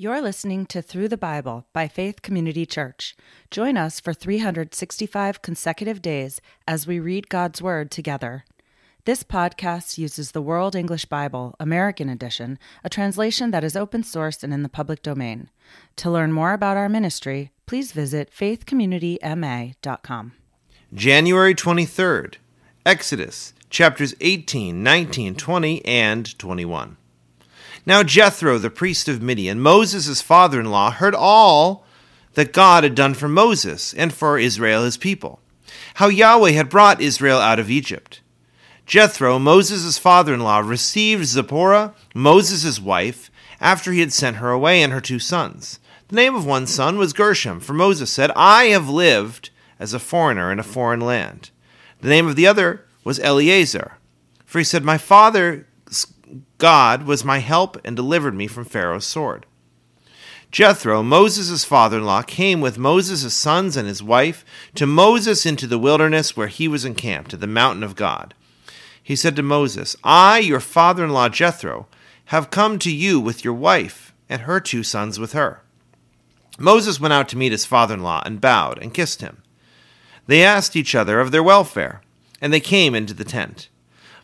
You're listening to Through the Bible by Faith Community Church. Join us for 365 consecutive days as we read God's Word together. This podcast uses the World English Bible, American Edition, a translation that is open source and in the public domain. To learn more about our ministry, please visit faithcommunityma.com. January 23rd, Exodus, chapters 18, 19, 20, and 21. Now Jethro, the priest of Midian, Moses' father in law, heard all that God had done for Moses and for Israel his people, how Yahweh had brought Israel out of Egypt. Jethro, Moses' father in law, received Zipporah, Moses' wife, after he had sent her away and her two sons. The name of one son was Gershom, for Moses said, I have lived as a foreigner in a foreign land. The name of the other was Eliezer, for he said, My father God was my help and delivered me from Pharaoh's sword. Jethro, Moses' father in law, came with Moses' sons and his wife to Moses into the wilderness where he was encamped, at the mountain of God. He said to Moses, I, your father in law Jethro, have come to you with your wife and her two sons with her. Moses went out to meet his father in law and bowed and kissed him. They asked each other of their welfare, and they came into the tent.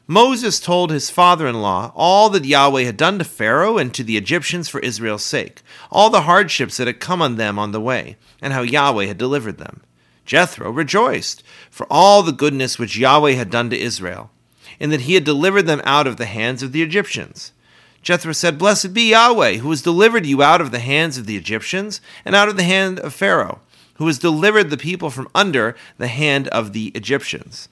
Moses told his father in law all that Yahweh had done to Pharaoh and to the Egyptians for Israel's sake, all the hardships that had come on them on the way, and how Yahweh had delivered them. Jethro rejoiced for all the goodness which Yahweh had done to Israel, in that he had delivered them out of the hands of the Egyptians. Jethro said, Blessed be Yahweh, who has delivered you out of the hands of the Egyptians and out of the hand of Pharaoh, who has delivered the people from under the hand of the Egyptians.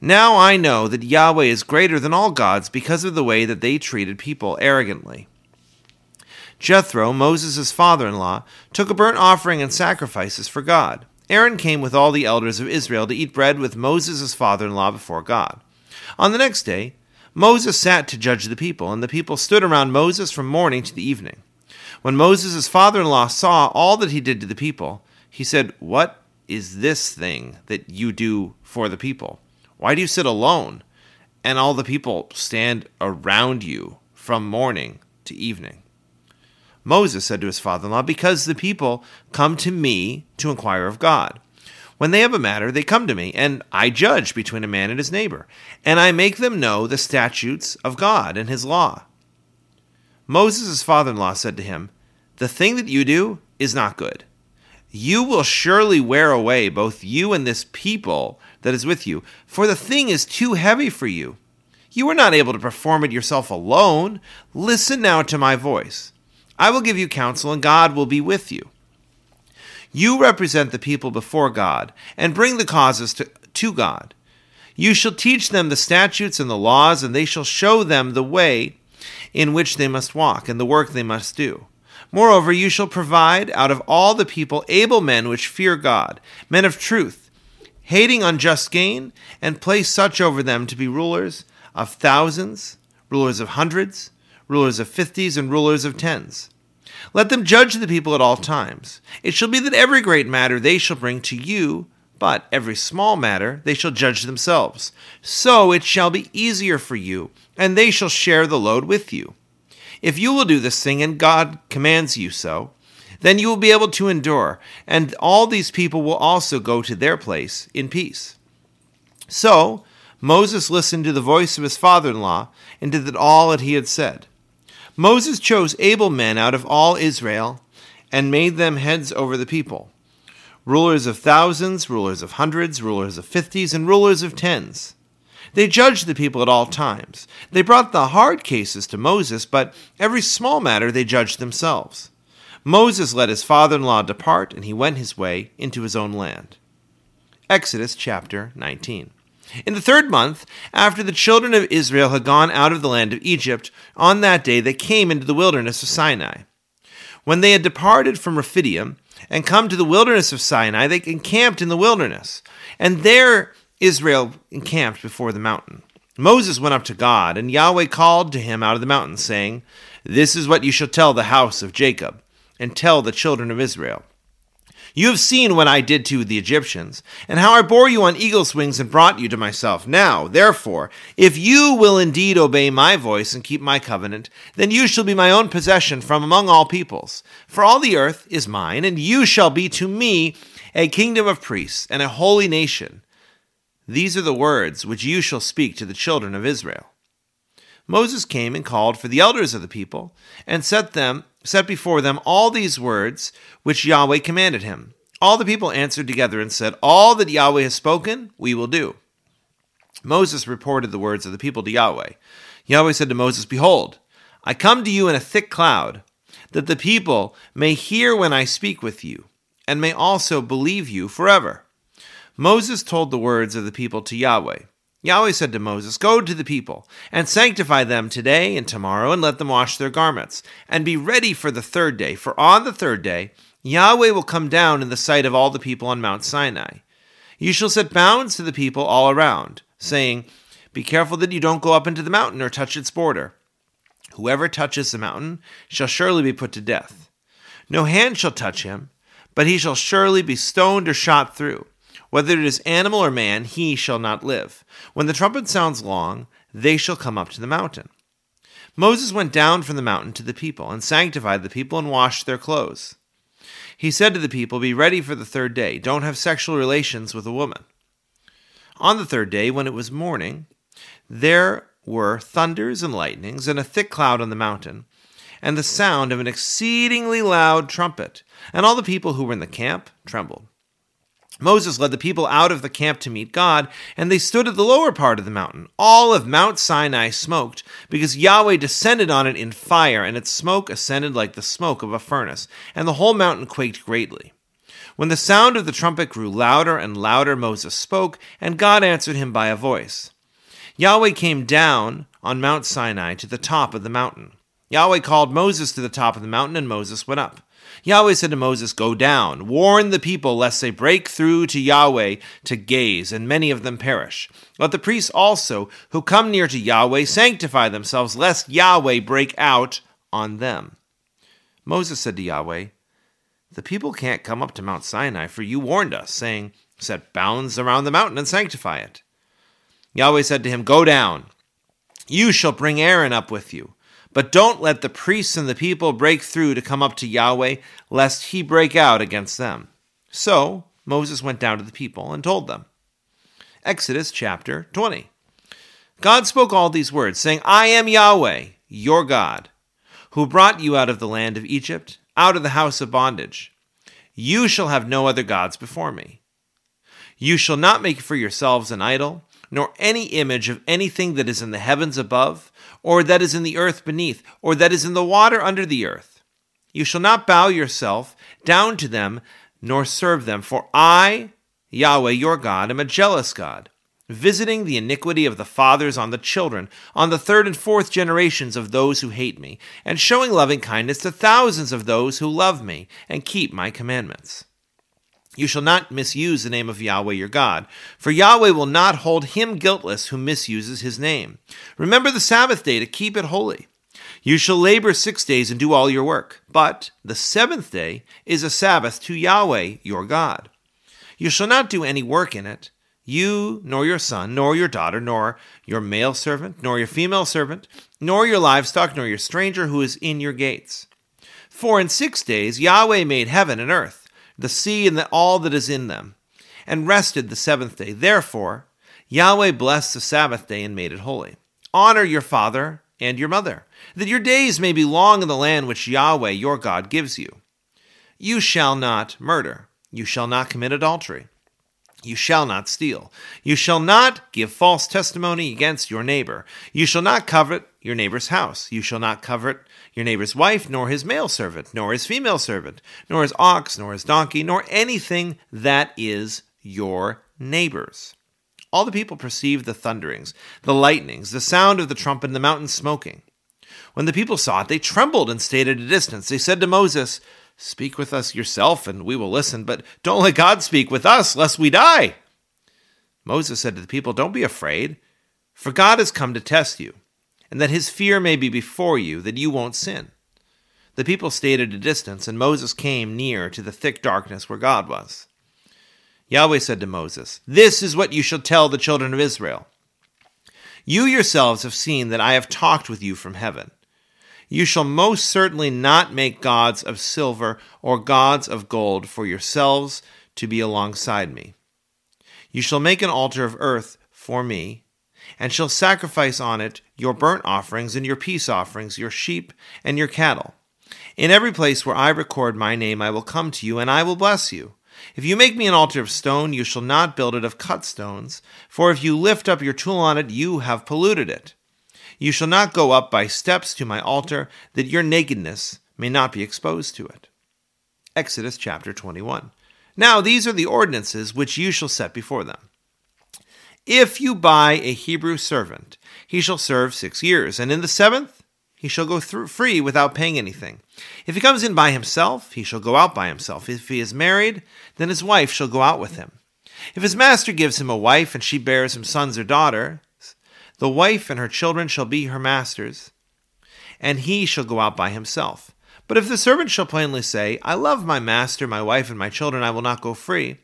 Now I know that Yahweh is greater than all gods because of the way that they treated people arrogantly. Jethro, Moses' father in law, took a burnt offering and sacrifices for God. Aaron came with all the elders of Israel to eat bread with Moses' father in law before God. On the next day, Moses sat to judge the people, and the people stood around Moses from morning to the evening. When Moses' father in law saw all that he did to the people, he said, What is this thing that you do for the people? Why do you sit alone and all the people stand around you from morning to evening? Moses said to his father in law, Because the people come to me to inquire of God. When they have a matter, they come to me, and I judge between a man and his neighbor, and I make them know the statutes of God and his law. Moses' father in law said to him, The thing that you do is not good. You will surely wear away both you and this people that is with you, for the thing is too heavy for you. You are not able to perform it yourself alone. Listen now to my voice. I will give you counsel, and God will be with you. You represent the people before God, and bring the causes to, to God. You shall teach them the statutes and the laws, and they shall show them the way in which they must walk, and the work they must do. Moreover, you shall provide out of all the people able men which fear God, men of truth hating unjust gain, and place such over them to be rulers of thousands, rulers of hundreds, rulers of fifties, and rulers of tens. Let them judge the people at all times. It shall be that every great matter they shall bring to you, but every small matter they shall judge themselves. So it shall be easier for you, and they shall share the load with you. If you will do this thing, and God commands you so, then you will be able to endure, and all these people will also go to their place in peace. So Moses listened to the voice of his father in law and did all that he had said. Moses chose able men out of all Israel and made them heads over the people rulers of thousands, rulers of hundreds, rulers of fifties, and rulers of tens. They judged the people at all times. They brought the hard cases to Moses, but every small matter they judged themselves. Moses let his father in law depart, and he went his way into his own land. Exodus chapter 19. In the third month, after the children of Israel had gone out of the land of Egypt, on that day they came into the wilderness of Sinai. When they had departed from Rephidim and come to the wilderness of Sinai, they encamped in the wilderness, and there Israel encamped before the mountain. Moses went up to God, and Yahweh called to him out of the mountain, saying, This is what you shall tell the house of Jacob and tell the children of Israel. You have seen what I did to the Egyptians, and how I bore you on eagle's wings and brought you to myself. Now, therefore, if you will indeed obey my voice and keep my covenant, then you shall be my own possession from among all peoples. For all the earth is mine, and you shall be to me a kingdom of priests and a holy nation. These are the words which you shall speak to the children of Israel. Moses came and called for the elders of the people, and set them set before them all these words which Yahweh commanded him. All the people answered together and said, All that Yahweh has spoken, we will do. Moses reported the words of the people to Yahweh. Yahweh said to Moses, Behold, I come to you in a thick cloud, that the people may hear when I speak with you, and may also believe you forever. Moses told the words of the people to Yahweh. Yahweh said to Moses, Go to the people, and sanctify them today and tomorrow, and let them wash their garments, and be ready for the third day. For on the third day, Yahweh will come down in the sight of all the people on Mount Sinai. You shall set bounds to the people all around, saying, Be careful that you don't go up into the mountain or touch its border. Whoever touches the mountain shall surely be put to death. No hand shall touch him, but he shall surely be stoned or shot through. Whether it is animal or man, he shall not live. When the trumpet sounds long, they shall come up to the mountain. Moses went down from the mountain to the people, and sanctified the people, and washed their clothes. He said to the people, Be ready for the third day. Don't have sexual relations with a woman. On the third day, when it was morning, there were thunders and lightnings, and a thick cloud on the mountain, and the sound of an exceedingly loud trumpet. And all the people who were in the camp trembled. Moses led the people out of the camp to meet God, and they stood at the lower part of the mountain. All of Mount Sinai smoked, because Yahweh descended on it in fire, and its smoke ascended like the smoke of a furnace, and the whole mountain quaked greatly. When the sound of the trumpet grew louder and louder, Moses spoke, and God answered him by a voice. Yahweh came down on Mount Sinai to the top of the mountain. Yahweh called Moses to the top of the mountain, and Moses went up. Yahweh said to Moses, Go down, warn the people, lest they break through to Yahweh to gaze, and many of them perish. Let the priests also, who come near to Yahweh, sanctify themselves, lest Yahweh break out on them. Moses said to Yahweh, The people can't come up to Mount Sinai, for you warned us, saying, Set bounds around the mountain and sanctify it. Yahweh said to him, Go down. You shall bring Aaron up with you. But don't let the priests and the people break through to come up to Yahweh, lest he break out against them. So Moses went down to the people and told them. Exodus chapter 20. God spoke all these words, saying, I am Yahweh, your God, who brought you out of the land of Egypt, out of the house of bondage. You shall have no other gods before me. You shall not make for yourselves an idol, nor any image of anything that is in the heavens above or that is in the earth beneath, or that is in the water under the earth. You shall not bow yourself down to them, nor serve them, for I, Yahweh your God, am a jealous God, visiting the iniquity of the fathers on the children, on the third and fourth generations of those who hate me, and showing loving kindness to thousands of those who love me and keep my commandments. You shall not misuse the name of Yahweh your God, for Yahweh will not hold him guiltless who misuses his name. Remember the Sabbath day to keep it holy. You shall labor six days and do all your work, but the seventh day is a Sabbath to Yahweh your God. You shall not do any work in it, you, nor your son, nor your daughter, nor your male servant, nor your female servant, nor your livestock, nor your stranger who is in your gates. For in six days Yahweh made heaven and earth the sea and the, all that is in them, and rested the seventh day. Therefore, Yahweh blessed the Sabbath day and made it holy. Honor your father and your mother, that your days may be long in the land which Yahweh your God gives you. You shall not murder. You shall not commit adultery. You shall not steal. You shall not give false testimony against your neighbor. You shall not covet your neighbor's house. You shall not covet your neighbor's wife, nor his male servant, nor his female servant, nor his ox, nor his donkey, nor anything that is your neighbor's. All the people perceived the thunderings, the lightnings, the sound of the trumpet, and the mountain smoking. When the people saw it, they trembled and stayed at a distance. They said to Moses, Speak with us yourself, and we will listen, but don't let God speak with us, lest we die. Moses said to the people, Don't be afraid, for God has come to test you and that his fear may be before you, that you won't sin. The people stayed at a distance, and Moses came near to the thick darkness where God was. Yahweh said to Moses, This is what you shall tell the children of Israel. You yourselves have seen that I have talked with you from heaven. You shall most certainly not make gods of silver or gods of gold for yourselves to be alongside me. You shall make an altar of earth for me, and shall sacrifice on it your burnt offerings and your peace offerings, your sheep and your cattle. In every place where I record my name, I will come to you, and I will bless you. If you make me an altar of stone, you shall not build it of cut stones, for if you lift up your tool on it, you have polluted it. You shall not go up by steps to my altar, that your nakedness may not be exposed to it. Exodus chapter 21. Now these are the ordinances which you shall set before them. If you buy a Hebrew servant, he shall serve six years, and in the seventh he shall go through free without paying anything. If he comes in by himself, he shall go out by himself. If he is married, then his wife shall go out with him. If his master gives him a wife, and she bears him sons or daughters, the wife and her children shall be her master's, and he shall go out by himself. But if the servant shall plainly say, I love my master, my wife, and my children, I will not go free,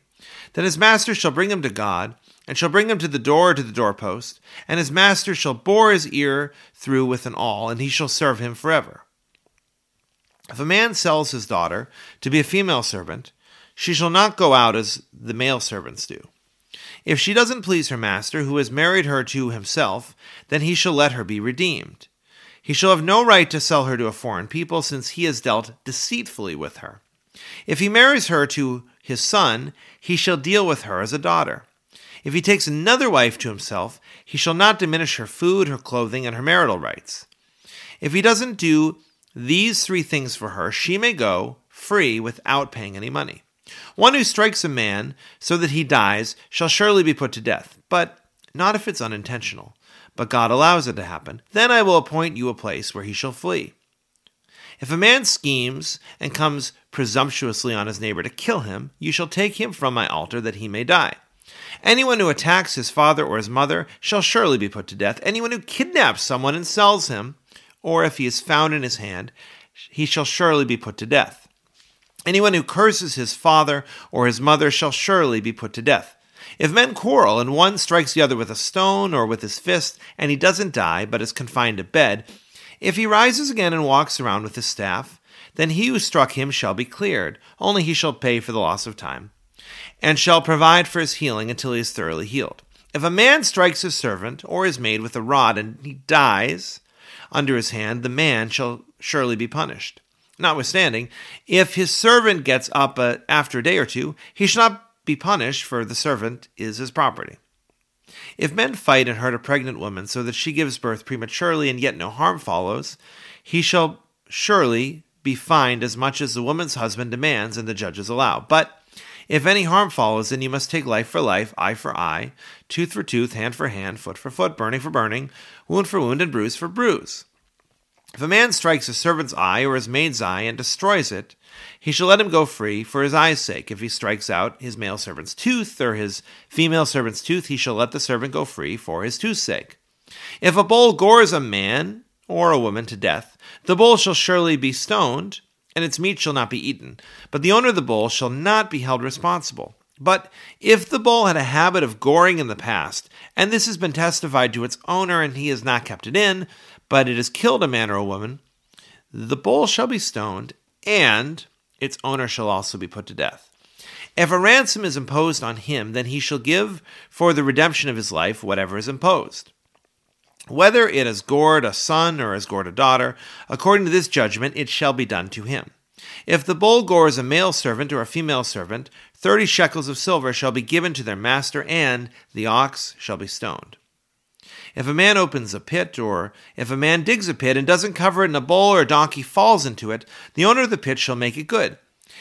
then his master shall bring him to God, and shall bring him to the door to the doorpost, and his master shall bore his ear through with an awl, and he shall serve him forever. If a man sells his daughter to be a female servant, she shall not go out as the male servants do. If she doesn't please her master, who has married her to himself, then he shall let her be redeemed. He shall have no right to sell her to a foreign people, since he has dealt deceitfully with her. If he marries her to his son, he shall deal with her as a daughter. If he takes another wife to himself, he shall not diminish her food, her clothing, and her marital rights. If he doesn't do these three things for her, she may go free without paying any money. One who strikes a man so that he dies shall surely be put to death, but not if it's unintentional. But God allows it to happen. Then I will appoint you a place where he shall flee. If a man schemes and comes presumptuously on his neighbor to kill him, you shall take him from my altar that he may die. Anyone who attacks his father or his mother shall surely be put to death. Anyone who kidnaps someone and sells him, or if he is found in his hand, he shall surely be put to death. Anyone who curses his father or his mother shall surely be put to death. If men quarrel and one strikes the other with a stone or with his fist, and he doesn't die but is confined to bed, if he rises again and walks around with his staff, then he who struck him shall be cleared, only he shall pay for the loss of time, and shall provide for his healing until he is thoroughly healed. If a man strikes his servant or his maid with a rod and he dies under his hand, the man shall surely be punished. Notwithstanding, if his servant gets up uh, after a day or two, he shall not be punished, for the servant is his property. If men fight and hurt a pregnant woman so that she gives birth prematurely and yet no harm follows, he shall surely be fined as much as the woman's husband demands and the judges allow. But if any harm follows, then you must take life for life, eye for eye, tooth for tooth, hand for hand, foot for foot, burning for burning, wound for wound, and bruise for bruise. If a man strikes his servant's eye or his maid's eye and destroys it, he shall let him go free for his eye's sake. If he strikes out his male servant's tooth or his female servant's tooth, he shall let the servant go free for his tooth's sake. If a bull gores a man or a woman to death, the bull shall surely be stoned, and its meat shall not be eaten. But the owner of the bull shall not be held responsible. But if the bull had a habit of goring in the past, and this has been testified to its owner, and he has not kept it in, but it has killed a man or a woman, the bull shall be stoned, and its owner shall also be put to death. If a ransom is imposed on him, then he shall give for the redemption of his life whatever is imposed. Whether it has gored a son or has gored a daughter, according to this judgment it shall be done to him. If the bull gores a male servant or a female servant, thirty shekels of silver shall be given to their master, and the ox shall be stoned. If a man opens a pit, or if a man digs a pit and doesn't cover it, and a bull or a donkey falls into it, the owner of the pit shall make it good.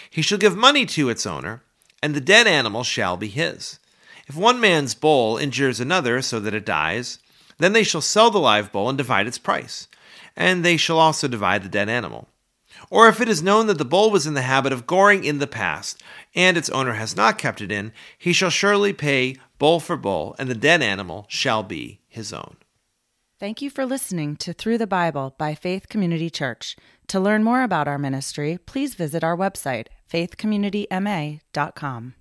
He shall give money to its owner, and the dead animal shall be his. If one man's bull injures another so that it dies, then they shall sell the live bull and divide its price, and they shall also divide the dead animal. Or if it is known that the bull was in the habit of goring in the past, and its owner has not kept it in, he shall surely pay bull for bull, and the dead animal shall be his own. Thank you for listening to Through the Bible by Faith Community Church. To learn more about our ministry, please visit our website, faithcommunityma.com.